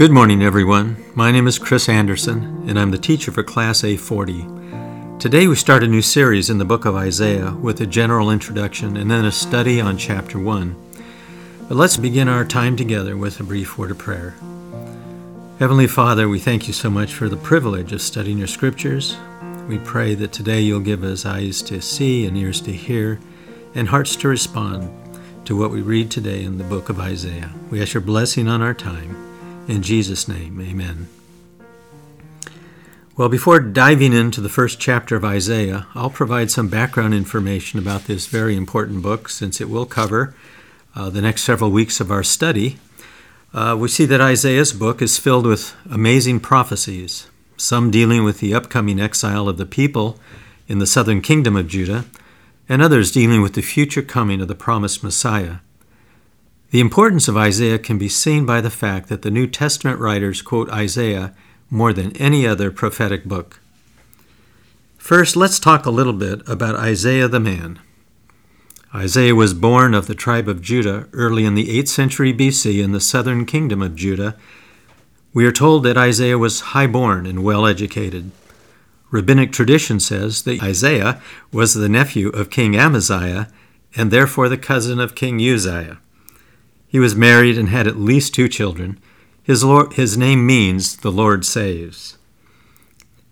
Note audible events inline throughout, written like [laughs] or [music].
Good morning, everyone. My name is Chris Anderson, and I'm the teacher for Class A40. Today, we start a new series in the book of Isaiah with a general introduction and then a study on chapter 1. But let's begin our time together with a brief word of prayer. Heavenly Father, we thank you so much for the privilege of studying your scriptures. We pray that today you'll give us eyes to see and ears to hear and hearts to respond to what we read today in the book of Isaiah. We ask your blessing on our time. In Jesus' name, amen. Well, before diving into the first chapter of Isaiah, I'll provide some background information about this very important book since it will cover uh, the next several weeks of our study. Uh, we see that Isaiah's book is filled with amazing prophecies, some dealing with the upcoming exile of the people in the southern kingdom of Judah, and others dealing with the future coming of the promised Messiah. The importance of Isaiah can be seen by the fact that the New Testament writers quote Isaiah more than any other prophetic book. First, let's talk a little bit about Isaiah the man. Isaiah was born of the tribe of Judah early in the 8th century BC in the southern kingdom of Judah. We are told that Isaiah was high-born and well educated. Rabbinic tradition says that Isaiah was the nephew of King Amaziah and therefore the cousin of King Uzziah. He was married and had at least two children. His, Lord, his name means the Lord saves.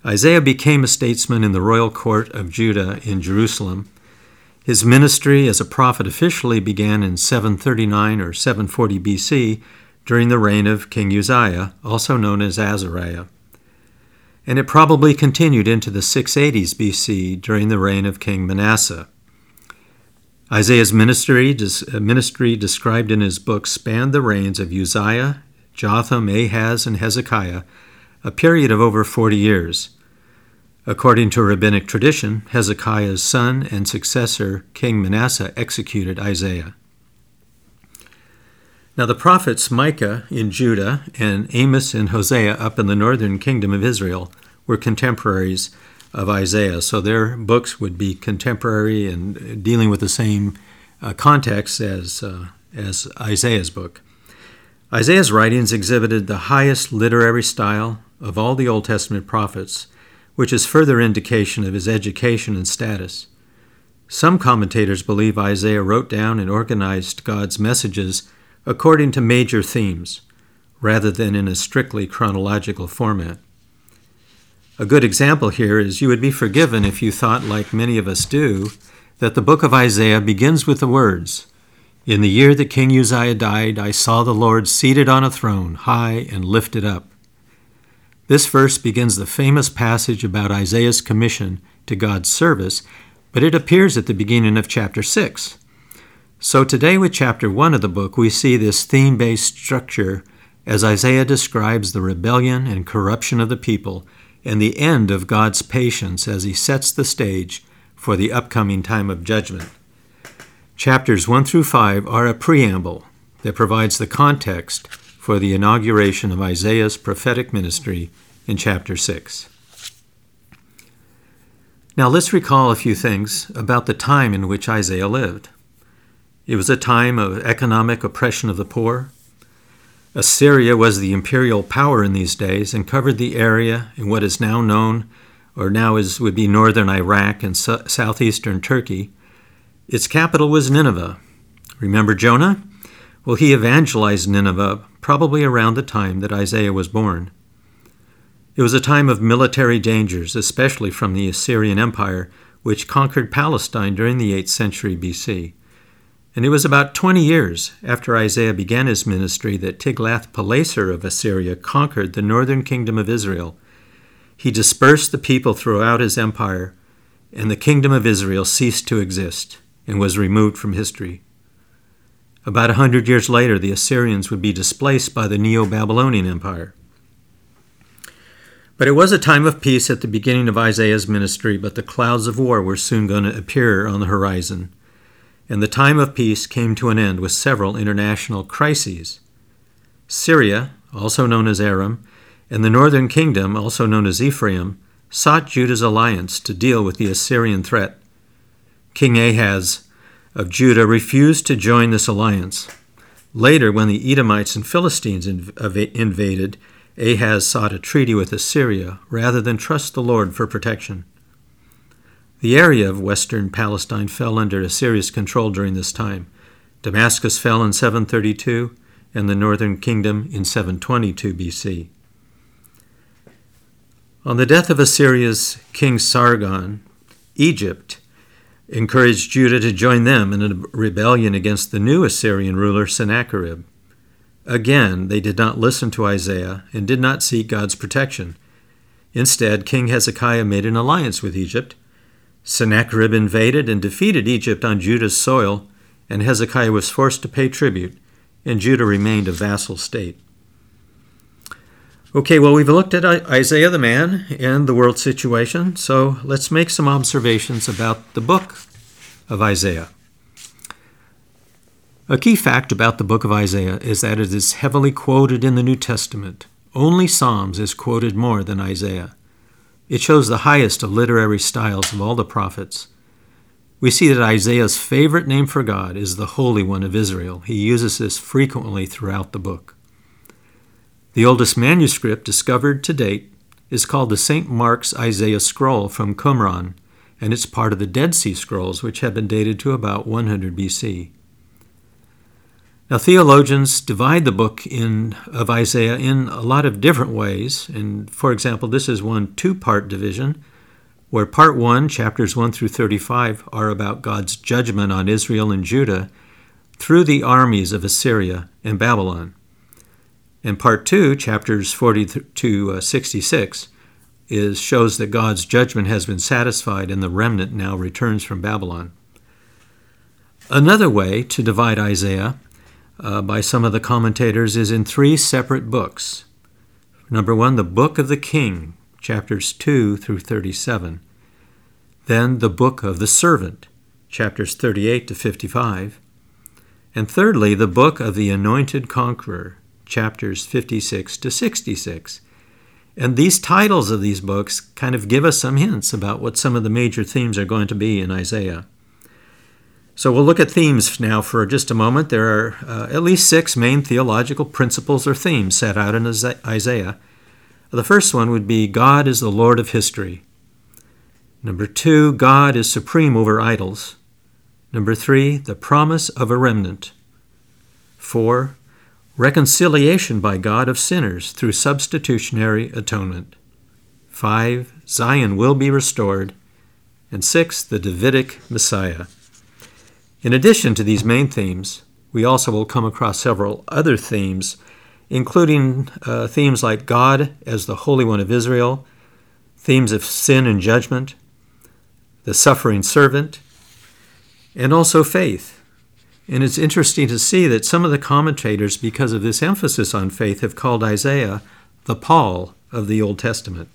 Isaiah became a statesman in the royal court of Judah in Jerusalem. His ministry as a prophet officially began in 739 or 740 BC during the reign of King Uzziah, also known as Azariah. And it probably continued into the 680s BC during the reign of King Manasseh. Isaiah's ministry, uh, ministry described in his book spanned the reigns of Uzziah, Jotham, Ahaz, and Hezekiah, a period of over 40 years. According to rabbinic tradition, Hezekiah's son and successor, King Manasseh, executed Isaiah. Now, the prophets Micah in Judah and Amos and Hosea up in the northern kingdom of Israel were contemporaries of Isaiah. So their books would be contemporary and dealing with the same uh, context as, uh, as Isaiah's book. Isaiah's writings exhibited the highest literary style of all the Old Testament prophets, which is further indication of his education and status. Some commentators believe Isaiah wrote down and organized God's messages according to major themes, rather than in a strictly chronological format. A good example here is you would be forgiven if you thought, like many of us do, that the book of Isaiah begins with the words In the year that King Uzziah died, I saw the Lord seated on a throne, high and lifted up. This verse begins the famous passage about Isaiah's commission to God's service, but it appears at the beginning of chapter 6. So today, with chapter 1 of the book, we see this theme based structure as Isaiah describes the rebellion and corruption of the people and the end of God's patience as he sets the stage for the upcoming time of judgment. Chapters 1 through 5 are a preamble that provides the context for the inauguration of Isaiah's prophetic ministry in chapter 6. Now let's recall a few things about the time in which Isaiah lived. It was a time of economic oppression of the poor, Assyria was the imperial power in these days and covered the area in what is now known, or now is, would be northern Iraq and su- southeastern Turkey. Its capital was Nineveh. Remember Jonah? Well, he evangelized Nineveh probably around the time that Isaiah was born. It was a time of military dangers, especially from the Assyrian Empire, which conquered Palestine during the 8th century BC. And it was about 20 years after Isaiah began his ministry that Tiglath-Pileser of Assyria conquered the northern kingdom of Israel. He dispersed the people throughout his empire, and the kingdom of Israel ceased to exist and was removed from history. About a hundred years later, the Assyrians would be displaced by the Neo Babylonian Empire. But it was a time of peace at the beginning of Isaiah's ministry, but the clouds of war were soon going to appear on the horizon and the time of peace came to an end with several international crises. Syria, also known as Aram, and the northern kingdom, also known as Ephraim, sought Judah's alliance to deal with the Assyrian threat. King Ahaz of Judah refused to join this alliance. Later, when the Edomites and Philistines invaded, Ahaz sought a treaty with Assyria rather than trust the Lord for protection. The area of western Palestine fell under Assyria's control during this time. Damascus fell in 732 and the northern kingdom in 722 BC. On the death of Assyria's king Sargon, Egypt encouraged Judah to join them in a rebellion against the new Assyrian ruler Sennacherib. Again, they did not listen to Isaiah and did not seek God's protection. Instead, King Hezekiah made an alliance with Egypt. Sennacherib invaded and defeated Egypt on Judah's soil, and Hezekiah was forced to pay tribute, and Judah remained a vassal state. Okay, well, we've looked at Isaiah the man and the world situation, so let's make some observations about the book of Isaiah. A key fact about the book of Isaiah is that it is heavily quoted in the New Testament. Only Psalms is quoted more than Isaiah. It shows the highest of literary styles of all the prophets. We see that Isaiah's favorite name for God is the Holy One of Israel. He uses this frequently throughout the book. The oldest manuscript discovered to date is called the St. Mark's Isaiah Scroll from Qumran, and it's part of the Dead Sea Scrolls, which have been dated to about 100 BC. Now, theologians divide the book in, of Isaiah in a lot of different ways. And for example, this is one two part division, where part one, chapters 1 through 35, are about God's judgment on Israel and Judah through the armies of Assyria and Babylon. And part two, chapters 40 to uh, 66, is, shows that God's judgment has been satisfied and the remnant now returns from Babylon. Another way to divide Isaiah uh, by some of the commentators is in three separate books. Number one, the Book of the King, chapters 2 through 37. Then the Book of the Servant, chapters 38 to 55. And thirdly, the Book of the Anointed Conqueror, chapters 56 to 66. And these titles of these books kind of give us some hints about what some of the major themes are going to be in Isaiah. So we'll look at themes now for just a moment. There are uh, at least six main theological principles or themes set out in Isaiah. The first one would be God is the Lord of history. Number two, God is supreme over idols. Number three, the promise of a remnant. Four, reconciliation by God of sinners through substitutionary atonement. Five, Zion will be restored. And six, the Davidic Messiah. In addition to these main themes, we also will come across several other themes, including uh, themes like God as the Holy One of Israel, themes of sin and judgment, the suffering servant, and also faith. And it's interesting to see that some of the commentators, because of this emphasis on faith, have called Isaiah the Paul of the Old Testament.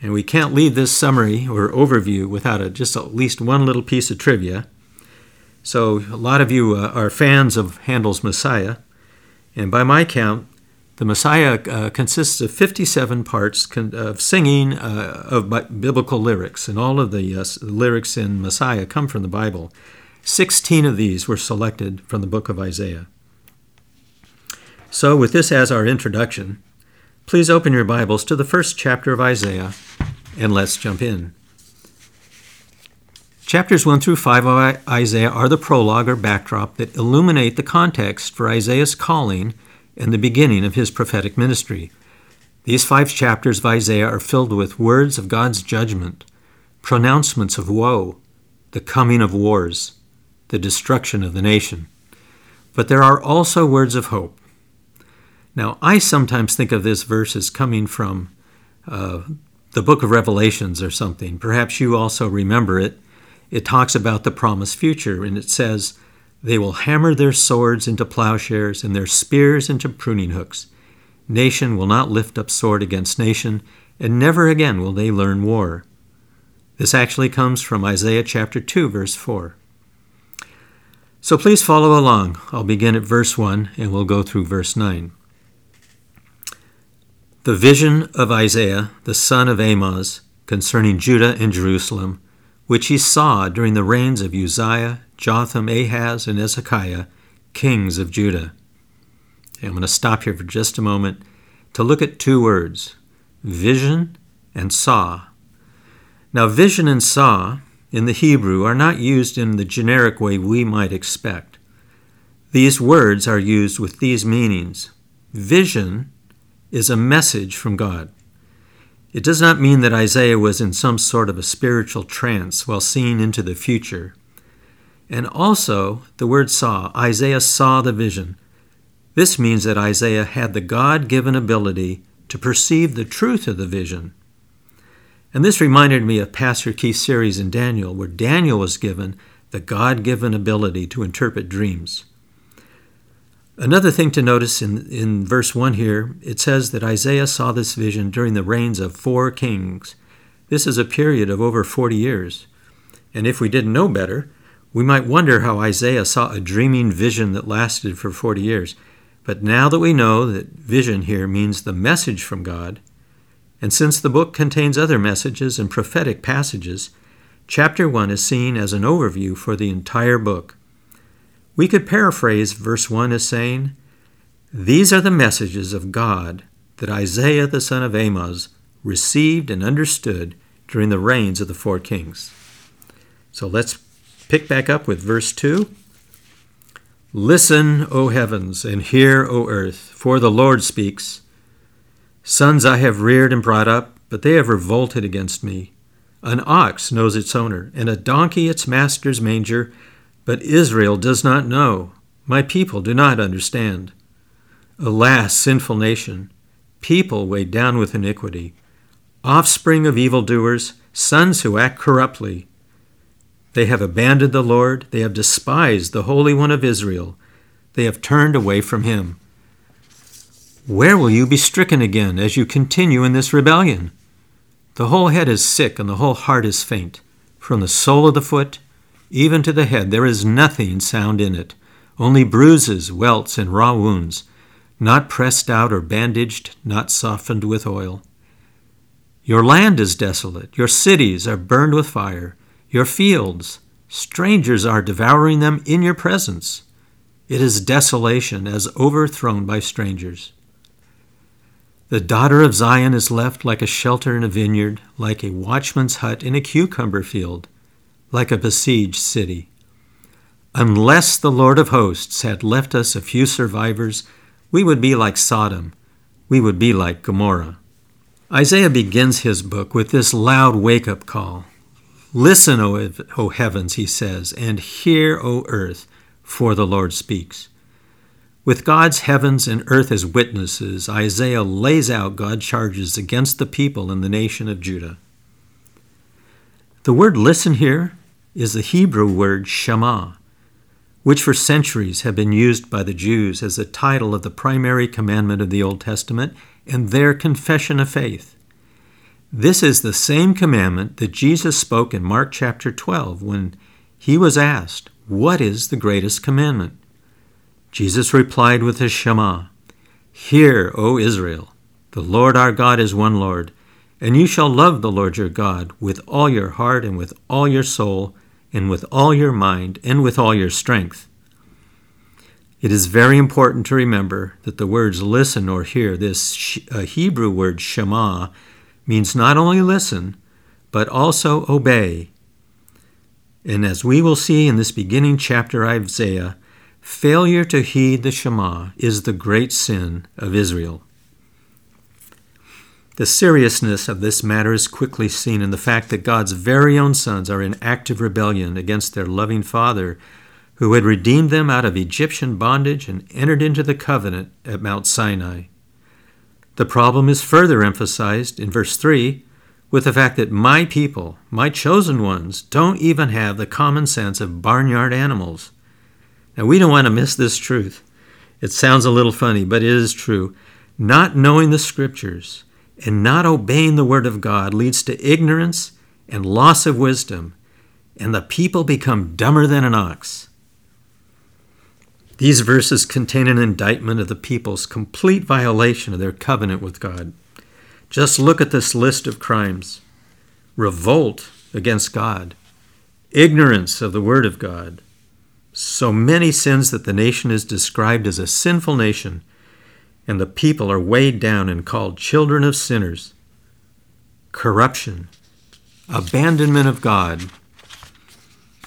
And we can't leave this summary or overview without a, just at least one little piece of trivia. So, a lot of you uh, are fans of Handel's Messiah, and by my count, the Messiah uh, consists of 57 parts con- of singing uh, of biblical lyrics, and all of the uh, lyrics in Messiah come from the Bible. 16 of these were selected from the book of Isaiah. So, with this as our introduction, please open your Bibles to the first chapter of Isaiah, and let's jump in. Chapters 1 through 5 of Isaiah are the prologue or backdrop that illuminate the context for Isaiah's calling and the beginning of his prophetic ministry. These five chapters of Isaiah are filled with words of God's judgment, pronouncements of woe, the coming of wars, the destruction of the nation. But there are also words of hope. Now, I sometimes think of this verse as coming from uh, the book of Revelations or something. Perhaps you also remember it it talks about the promised future, and it says, They will hammer their swords into plowshares and their spears into pruning hooks. Nation will not lift up sword against nation, and never again will they learn war. This actually comes from Isaiah chapter 2, verse 4. So please follow along. I'll begin at verse 1 and we'll go through verse 9. The vision of Isaiah, the son of Amoz, concerning Judah and Jerusalem which he saw during the reigns of Uzziah, Jotham, Ahaz, and Hezekiah, kings of Judah. I'm going to stop here for just a moment to look at two words vision and saw. Now, vision and saw in the Hebrew are not used in the generic way we might expect. These words are used with these meanings. Vision is a message from God. It does not mean that Isaiah was in some sort of a spiritual trance while seeing into the future. And also, the word saw, Isaiah saw the vision. This means that Isaiah had the God given ability to perceive the truth of the vision. And this reminded me of Pastor Keith's series in Daniel, where Daniel was given the God given ability to interpret dreams. Another thing to notice in, in verse 1 here, it says that Isaiah saw this vision during the reigns of four kings. This is a period of over 40 years. And if we didn't know better, we might wonder how Isaiah saw a dreaming vision that lasted for 40 years. But now that we know that vision here means the message from God, and since the book contains other messages and prophetic passages, chapter 1 is seen as an overview for the entire book. We could paraphrase verse 1 as saying, These are the messages of God that Isaiah the son of Amoz received and understood during the reigns of the four kings. So let's pick back up with verse 2. Listen, O heavens, and hear, O earth, for the Lord speaks. Sons I have reared and brought up, but they have revolted against me. An ox knows its owner, and a donkey its master's manger but Israel does not know. My people do not understand. Alas, sinful nation, people weighed down with iniquity, offspring of evildoers, sons who act corruptly. They have abandoned the Lord, they have despised the Holy One of Israel, they have turned away from him. Where will you be stricken again as you continue in this rebellion? The whole head is sick and the whole heart is faint, from the sole of the foot even to the head, there is nothing sound in it, only bruises, welts, and raw wounds, not pressed out or bandaged, not softened with oil. Your land is desolate, your cities are burned with fire, your fields, strangers are devouring them in your presence. It is desolation as overthrown by strangers. The daughter of Zion is left like a shelter in a vineyard, like a watchman's hut in a cucumber field like a besieged city. Unless the Lord of hosts had left us a few survivors, we would be like Sodom. We would be like Gomorrah. Isaiah begins his book with this loud wake up call. Listen, o, o heavens, he says, and hear, O earth, for the Lord speaks. With God's heavens and earth as witnesses, Isaiah lays out God's charges against the people and the nation of Judah. The word listen here is the Hebrew word Shema, which for centuries have been used by the Jews as the title of the primary commandment of the Old Testament and their confession of faith. This is the same commandment that Jesus spoke in Mark chapter 12 when he was asked, What is the greatest commandment? Jesus replied with the Shema Hear, O Israel, the Lord our God is one Lord, and you shall love the Lord your God with all your heart and with all your soul and with all your mind and with all your strength. It is very important to remember that the words listen or hear, this uh, Hebrew word shema, means not only listen, but also obey. And as we will see in this beginning chapter of Isaiah, failure to heed the Shema is the great sin of Israel. The seriousness of this matter is quickly seen in the fact that God's very own sons are in active rebellion against their loving Father, who had redeemed them out of Egyptian bondage and entered into the covenant at Mount Sinai. The problem is further emphasized in verse 3 with the fact that my people, my chosen ones, don't even have the common sense of barnyard animals. Now, we don't want to miss this truth. It sounds a little funny, but it is true. Not knowing the scriptures, and not obeying the word of God leads to ignorance and loss of wisdom, and the people become dumber than an ox. These verses contain an indictment of the people's complete violation of their covenant with God. Just look at this list of crimes revolt against God, ignorance of the Word of God, So many sins that the nation is described as a sinful nation, and the people are weighed down and called children of sinners. Corruption, abandonment of God,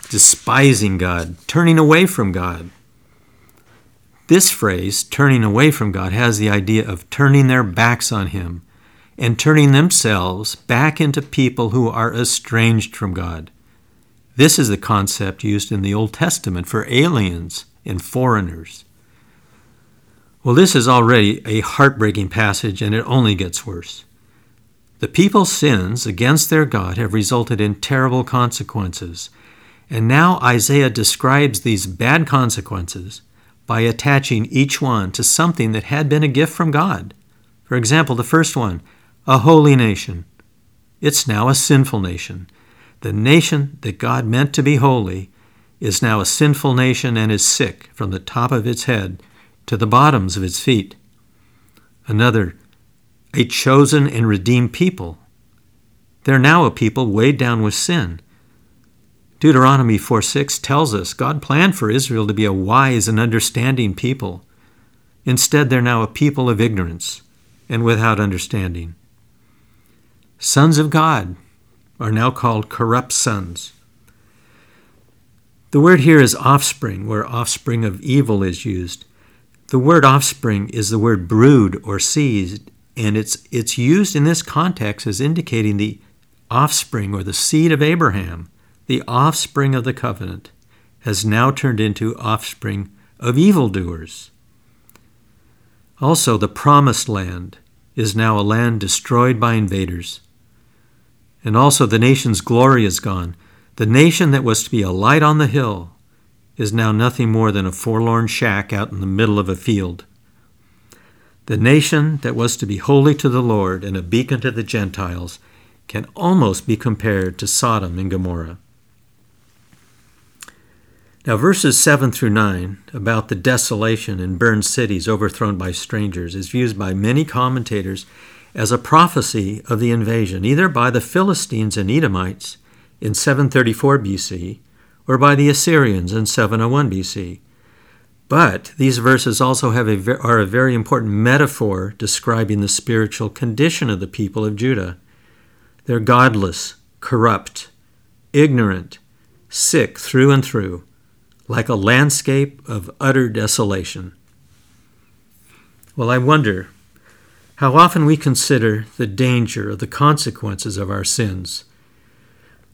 despising God, turning away from God. This phrase, turning away from God, has the idea of turning their backs on Him and turning themselves back into people who are estranged from God. This is the concept used in the Old Testament for aliens and foreigners. Well, this is already a heartbreaking passage, and it only gets worse. The people's sins against their God have resulted in terrible consequences, and now Isaiah describes these bad consequences by attaching each one to something that had been a gift from God. For example, the first one, a holy nation. It's now a sinful nation. The nation that God meant to be holy is now a sinful nation and is sick from the top of its head to the bottoms of his feet. Another, a chosen and redeemed people. They're now a people weighed down with sin. Deuteronomy 4 6 tells us God planned for Israel to be a wise and understanding people. Instead, they're now a people of ignorance and without understanding. Sons of God, are now called corrupt sons. The word here is offspring, where offspring of evil is used. The word offspring is the word brood or seed, and it's, it's used in this context as indicating the offspring or the seed of Abraham, the offspring of the covenant, has now turned into offspring of evildoers. Also, the promised land is now a land destroyed by invaders and also the nation's glory is gone. The nation that was to be a light on the hill is now nothing more than a forlorn shack out in the middle of a field. The nation that was to be holy to the Lord and a beacon to the Gentiles can almost be compared to Sodom and Gomorrah. Now, verses 7 through 9 about the desolation and burned cities overthrown by strangers is used by many commentators as a prophecy of the invasion, either by the Philistines and Edomites in 734 BC or by the Assyrians in 701 BC. But these verses also have a, are a very important metaphor describing the spiritual condition of the people of Judah. They're godless, corrupt, ignorant, sick through and through, like a landscape of utter desolation. Well, I wonder how often we consider the danger of the consequences of our sins.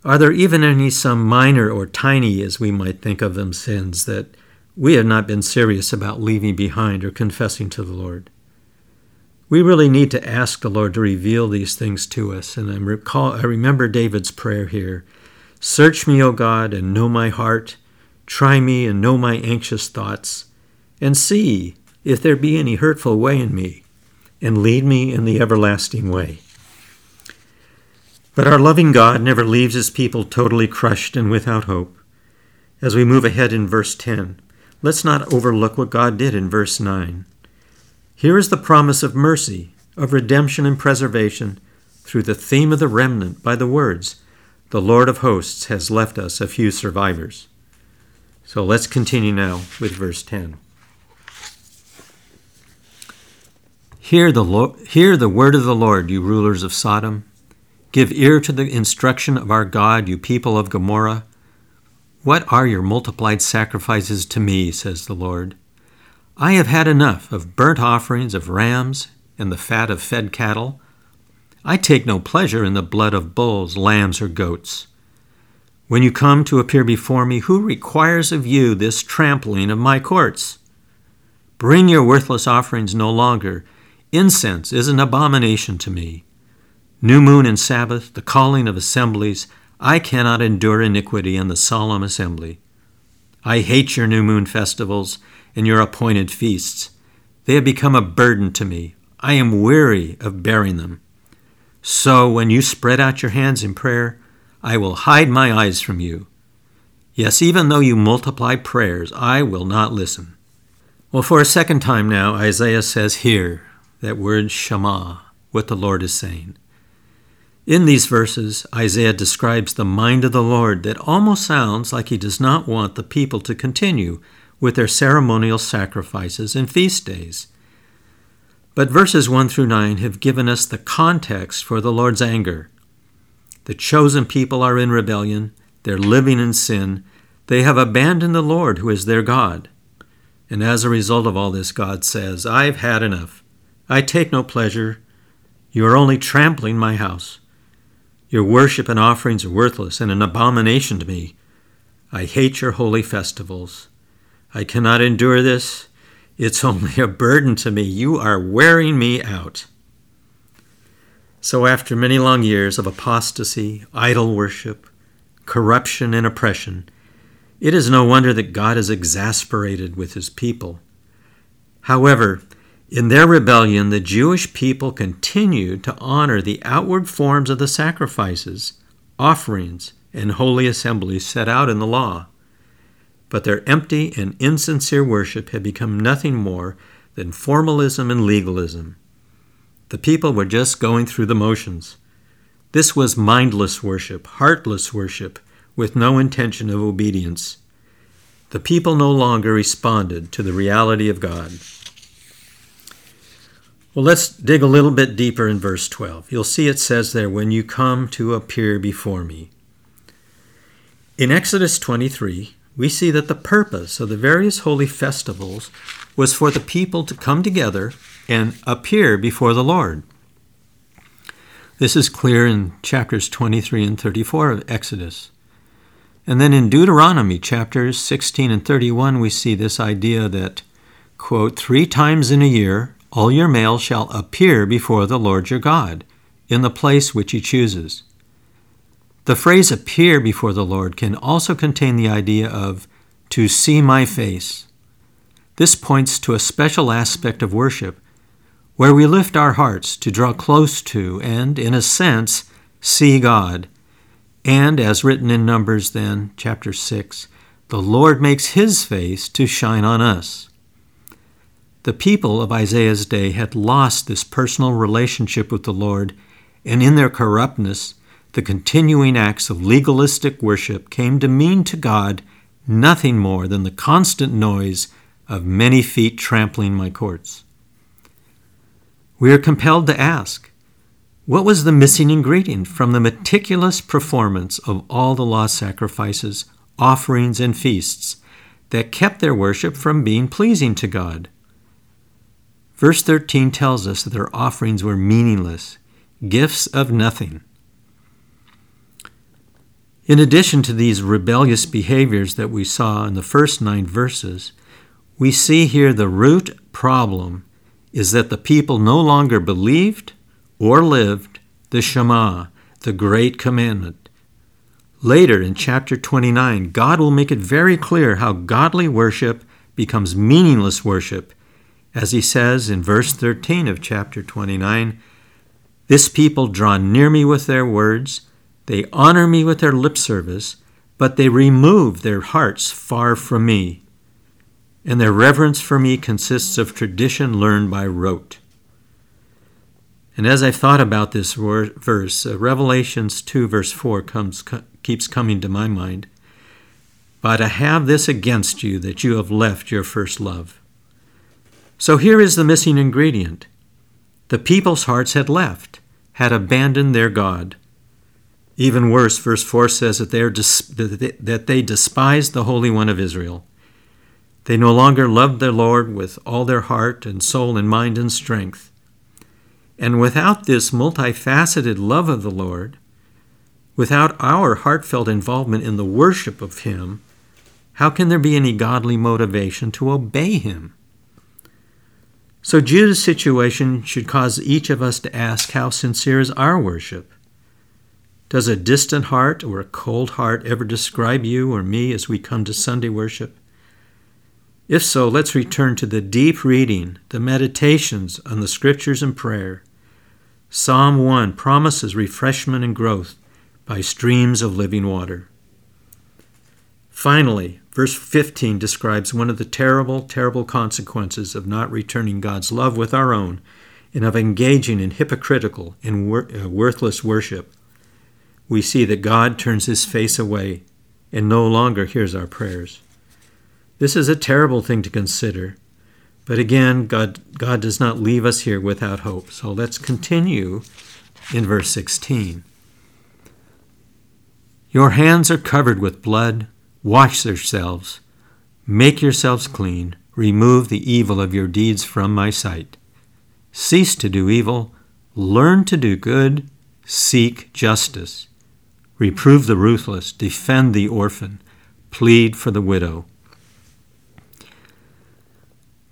Are there even any some minor or tiny, as we might think of them, sins that we have not been serious about leaving behind or confessing to the Lord? We really need to ask the Lord to reveal these things to us. And I, recall, I remember David's prayer here Search me, O God, and know my heart. Try me and know my anxious thoughts, and see if there be any hurtful way in me and lead me in the everlasting way. But our loving God never leaves his people totally crushed and without hope. As we move ahead in verse 10, let's not overlook what God did in verse 9. Here is the promise of mercy, of redemption and preservation through the theme of the remnant by the words, The Lord of hosts has left us a few survivors. So let's continue now with verse 10. Hear the, Lord, hear the word of the Lord, you rulers of Sodom. Give ear to the instruction of our God, you people of Gomorrah. What are your multiplied sacrifices to me, says the Lord? I have had enough of burnt offerings of rams and the fat of fed cattle. I take no pleasure in the blood of bulls, lambs, or goats. When you come to appear before me, who requires of you this trampling of my courts? Bring your worthless offerings no longer Incense is an abomination to me. New moon and Sabbath, the calling of assemblies, I cannot endure iniquity in the solemn assembly. I hate your new moon festivals and your appointed feasts. They have become a burden to me. I am weary of bearing them. So when you spread out your hands in prayer, I will hide my eyes from you. Yes, even though you multiply prayers, I will not listen. Well, for a second time now, Isaiah says, here that word Shema, what the Lord is saying. In these verses, Isaiah describes the mind of the Lord that almost sounds like he does not want the people to continue with their ceremonial sacrifices and feast days. But verses 1 through 9 have given us the context for the Lord's anger. The chosen people are in rebellion, they're living in sin, they have abandoned the Lord who is their God. And as a result of all this, God says, I've had enough. I take no pleasure. You are only trampling my house. Your worship and offerings are worthless and an abomination to me. I hate your holy festivals. I cannot endure this. It's [laughs] only a burden to me. You are wearing me out. So, after many long years of apostasy, idol worship, corruption, and oppression, it is no wonder that God is exasperated with his people. However, in their rebellion, the Jewish people continued to honor the outward forms of the sacrifices, offerings, and holy assemblies set out in the law. But their empty and insincere worship had become nothing more than formalism and legalism. The people were just going through the motions. This was mindless worship, heartless worship, with no intention of obedience. The people no longer responded to the reality of God. Well, let's dig a little bit deeper in verse 12. You'll see it says there, when you come to appear before me. In Exodus 23, we see that the purpose of the various holy festivals was for the people to come together and appear before the Lord. This is clear in chapters 23 and 34 of Exodus. And then in Deuteronomy chapters 16 and 31, we see this idea that, quote, three times in a year all your males shall appear before the Lord your God, in the place which he chooses. The phrase appear before the Lord can also contain the idea of to see my face. This points to a special aspect of worship where we lift our hearts to draw close to and, in a sense, see God. And, as written in Numbers, then, chapter 6, the Lord makes his face to shine on us. The people of Isaiah's day had lost this personal relationship with the Lord, and in their corruptness, the continuing acts of legalistic worship came to mean to God nothing more than the constant noise of many feet trampling my courts. We are compelled to ask what was the missing ingredient from the meticulous performance of all the law sacrifices, offerings, and feasts that kept their worship from being pleasing to God? Verse 13 tells us that their offerings were meaningless, gifts of nothing. In addition to these rebellious behaviors that we saw in the first nine verses, we see here the root problem is that the people no longer believed or lived the Shema, the great commandment. Later in chapter 29, God will make it very clear how godly worship becomes meaningless worship as he says in verse 13 of chapter 29 This people draw near me with their words, they honor me with their lip service, but they remove their hearts far from me. And their reverence for me consists of tradition learned by rote. And as I've thought about this verse, uh, Revelations 2, verse 4 comes, co- keeps coming to my mind. But I have this against you that you have left your first love. So here is the missing ingredient. The people's hearts had left, had abandoned their God. Even worse, verse 4 says that they, are dis- that they despised the Holy One of Israel. They no longer loved their Lord with all their heart and soul and mind and strength. And without this multifaceted love of the Lord, without our heartfelt involvement in the worship of Him, how can there be any godly motivation to obey Him? So Judah's situation should cause each of us to ask how sincere is our worship? Does a distant heart or a cold heart ever describe you or me as we come to Sunday worship? If so, let's return to the deep reading, the meditations on the scriptures and prayer. Psalm 1 promises refreshment and growth by streams of living water. Finally, verse 15 describes one of the terrible, terrible consequences of not returning God's love with our own and of engaging in hypocritical and wor- uh, worthless worship, we see that God turns his face away and no longer hears our prayers. This is a terrible thing to consider, but again, God, God does not leave us here without hope. So let's continue in verse 16. Your hands are covered with blood. Wash yourselves. Make yourselves clean. Remove the evil of your deeds from my sight. Cease to do evil. Learn to do good. Seek justice. Reprove the ruthless. Defend the orphan. Plead for the widow.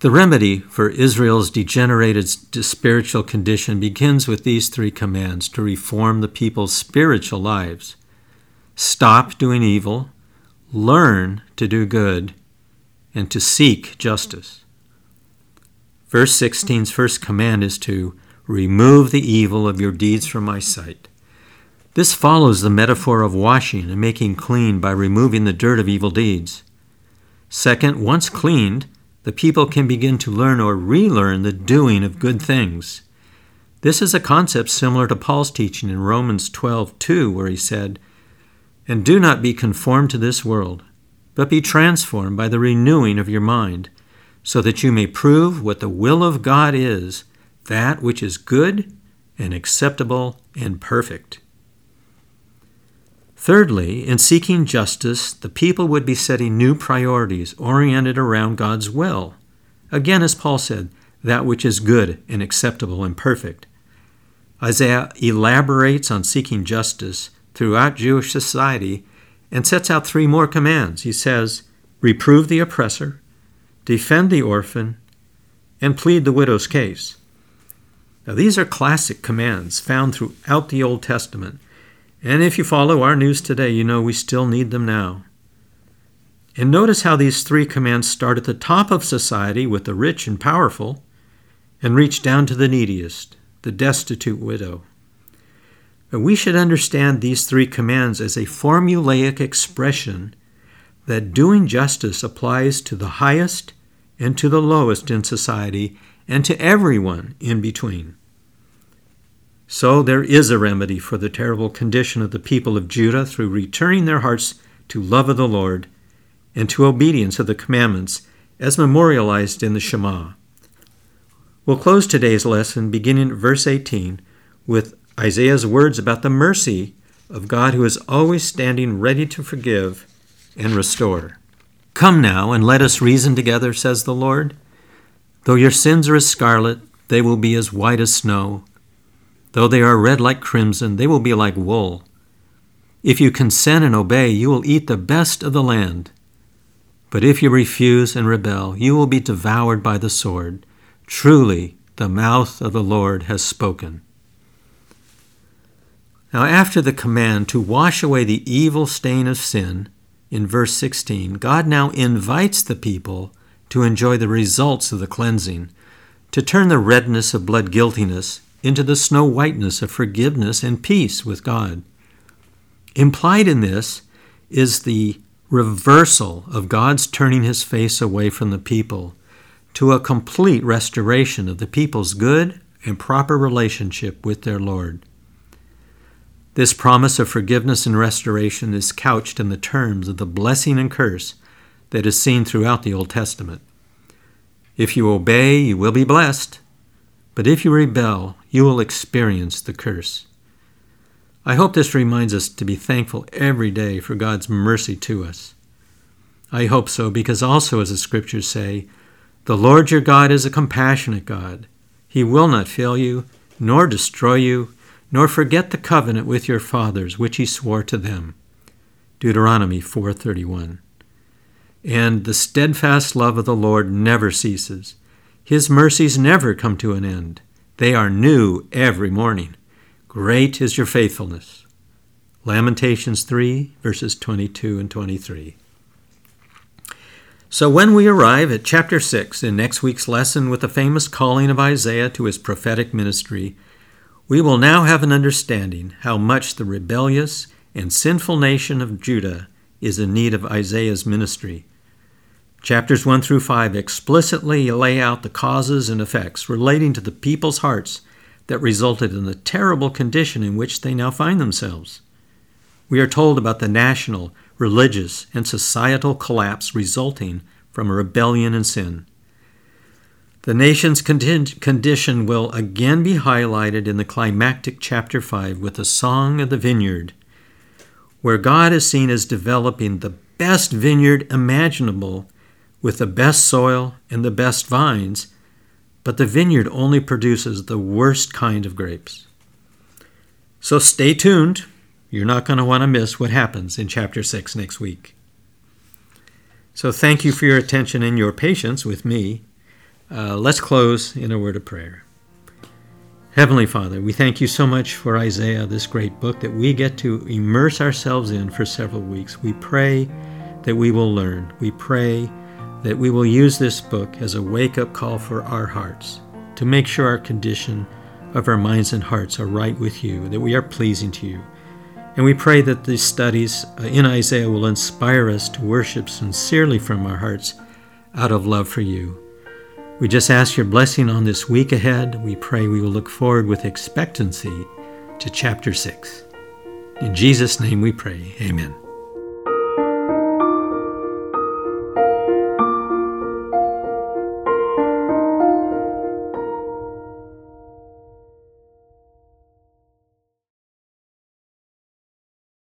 The remedy for Israel's degenerated spiritual condition begins with these three commands to reform the people's spiritual lives. Stop doing evil, learn to do good, and to seek justice. Verse 16's first command is to remove the evil of your deeds from my sight. This follows the metaphor of washing and making clean by removing the dirt of evil deeds. Second, once cleaned, the people can begin to learn or relearn the doing of good things. This is a concept similar to Paul's teaching in Romans 12:2 where he said, "And do not be conformed to this world, but be transformed by the renewing of your mind, so that you may prove what the will of God is, that which is good and acceptable and perfect." Thirdly, in seeking justice, the people would be setting new priorities oriented around God's will. Again, as Paul said, that which is good and acceptable and perfect. Isaiah elaborates on seeking justice throughout Jewish society and sets out three more commands. He says, Reprove the oppressor, defend the orphan, and plead the widow's case. Now, these are classic commands found throughout the Old Testament and if you follow our news today, you know we still need them now. And notice how these three commands start at the top of society with the rich and powerful and reach down to the neediest, the destitute widow. We should understand these three commands as a formulaic expression that doing justice applies to the highest and to the lowest in society and to everyone in between. So there is a remedy for the terrible condition of the people of Judah through returning their hearts to love of the Lord and to obedience of the commandments as memorialized in the Shema. We'll close today's lesson beginning at verse 18 with Isaiah's words about the mercy of God who is always standing ready to forgive and restore. Come now and let us reason together, says the Lord. Though your sins are as scarlet, they will be as white as snow. Though they are red like crimson, they will be like wool. If you consent and obey, you will eat the best of the land. But if you refuse and rebel, you will be devoured by the sword. Truly, the mouth of the Lord has spoken. Now, after the command to wash away the evil stain of sin, in verse 16, God now invites the people to enjoy the results of the cleansing, to turn the redness of blood guiltiness into the snow whiteness of forgiveness and peace with God. Implied in this is the reversal of God's turning his face away from the people to a complete restoration of the people's good and proper relationship with their Lord. This promise of forgiveness and restoration is couched in the terms of the blessing and curse that is seen throughout the Old Testament. If you obey, you will be blessed, but if you rebel, you will experience the curse. I hope this reminds us to be thankful every day for God's mercy to us. I hope so because also, as the scriptures say, the Lord your God is a compassionate God. He will not fail you, nor destroy you, nor forget the covenant with your fathers which he swore to them. Deuteronomy 4:31. And the steadfast love of the Lord never ceases. His mercies never come to an end. They are new every morning. Great is your faithfulness. Lamentations 3, verses 22 and 23. So, when we arrive at chapter 6 in next week's lesson with the famous calling of Isaiah to his prophetic ministry, we will now have an understanding how much the rebellious and sinful nation of Judah is in need of Isaiah's ministry. Chapters 1 through 5 explicitly lay out the causes and effects relating to the people's hearts that resulted in the terrible condition in which they now find themselves. We are told about the national, religious, and societal collapse resulting from rebellion and sin. The nation's condition will again be highlighted in the climactic chapter 5 with the Song of the Vineyard, where God is seen as developing the best vineyard imaginable with the best soil and the best vines, but the vineyard only produces the worst kind of grapes. So stay tuned. You're not going to want to miss what happens in chapter 6 next week. So thank you for your attention and your patience with me. Uh, let's close in a word of prayer. Heavenly Father, we thank you so much for Isaiah, this great book that we get to immerse ourselves in for several weeks. We pray that we will learn. We pray that we will use this book as a wake up call for our hearts to make sure our condition of our minds and hearts are right with you, that we are pleasing to you. And we pray that these studies uh, in Isaiah will inspire us to worship sincerely from our hearts out of love for you. We just ask your blessing on this week ahead. We pray we will look forward with expectancy to chapter 6. In Jesus' name we pray. Amen.